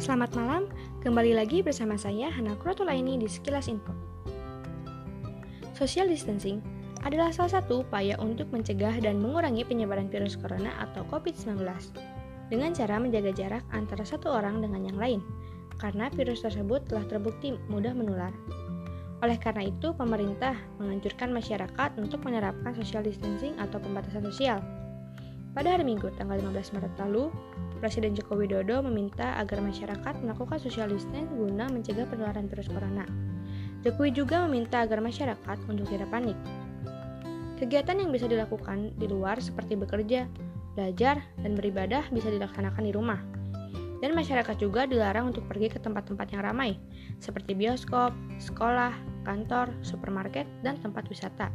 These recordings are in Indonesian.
Selamat malam, kembali lagi bersama saya Hana Krotulaini di Sekilas Info. Social distancing adalah salah satu upaya untuk mencegah dan mengurangi penyebaran virus corona atau COVID-19 dengan cara menjaga jarak antara satu orang dengan yang lain, karena virus tersebut telah terbukti mudah menular. Oleh karena itu, pemerintah menganjurkan masyarakat untuk menerapkan social distancing atau pembatasan sosial. Pada hari Minggu, tanggal 15 Maret lalu, Presiden Joko Widodo meminta agar masyarakat melakukan social distancing guna mencegah penularan virus corona. Jokowi juga meminta agar masyarakat untuk tidak panik. Kegiatan yang bisa dilakukan di luar seperti bekerja, belajar, dan beribadah bisa dilaksanakan di rumah. Dan masyarakat juga dilarang untuk pergi ke tempat-tempat yang ramai, seperti bioskop, sekolah, kantor, supermarket, dan tempat wisata.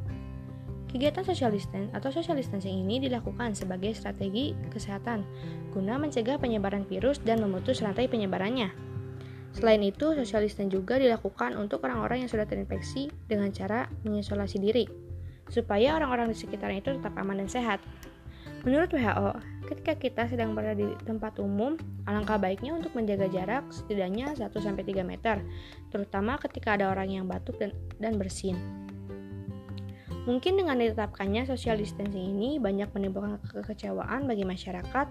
Kegiatan social distance atau social distancing ini dilakukan sebagai strategi kesehatan guna mencegah penyebaran virus dan memutus rantai penyebarannya. Selain itu, social distance juga dilakukan untuk orang-orang yang sudah terinfeksi dengan cara mengisolasi diri, supaya orang-orang di sekitarnya itu tetap aman dan sehat. Menurut WHO, ketika kita sedang berada di tempat umum, alangkah baiknya untuk menjaga jarak setidaknya 1-3 meter, terutama ketika ada orang yang batuk dan, dan bersin. Mungkin dengan ditetapkannya social distancing ini banyak menimbulkan kekecewaan bagi masyarakat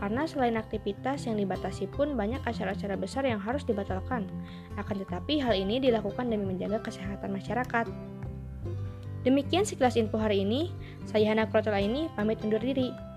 karena selain aktivitas yang dibatasi pun banyak acara-acara besar yang harus dibatalkan. Akan tetapi hal ini dilakukan demi menjaga kesehatan masyarakat. Demikian sekilas info hari ini. Saya Hana Krotela ini pamit undur diri.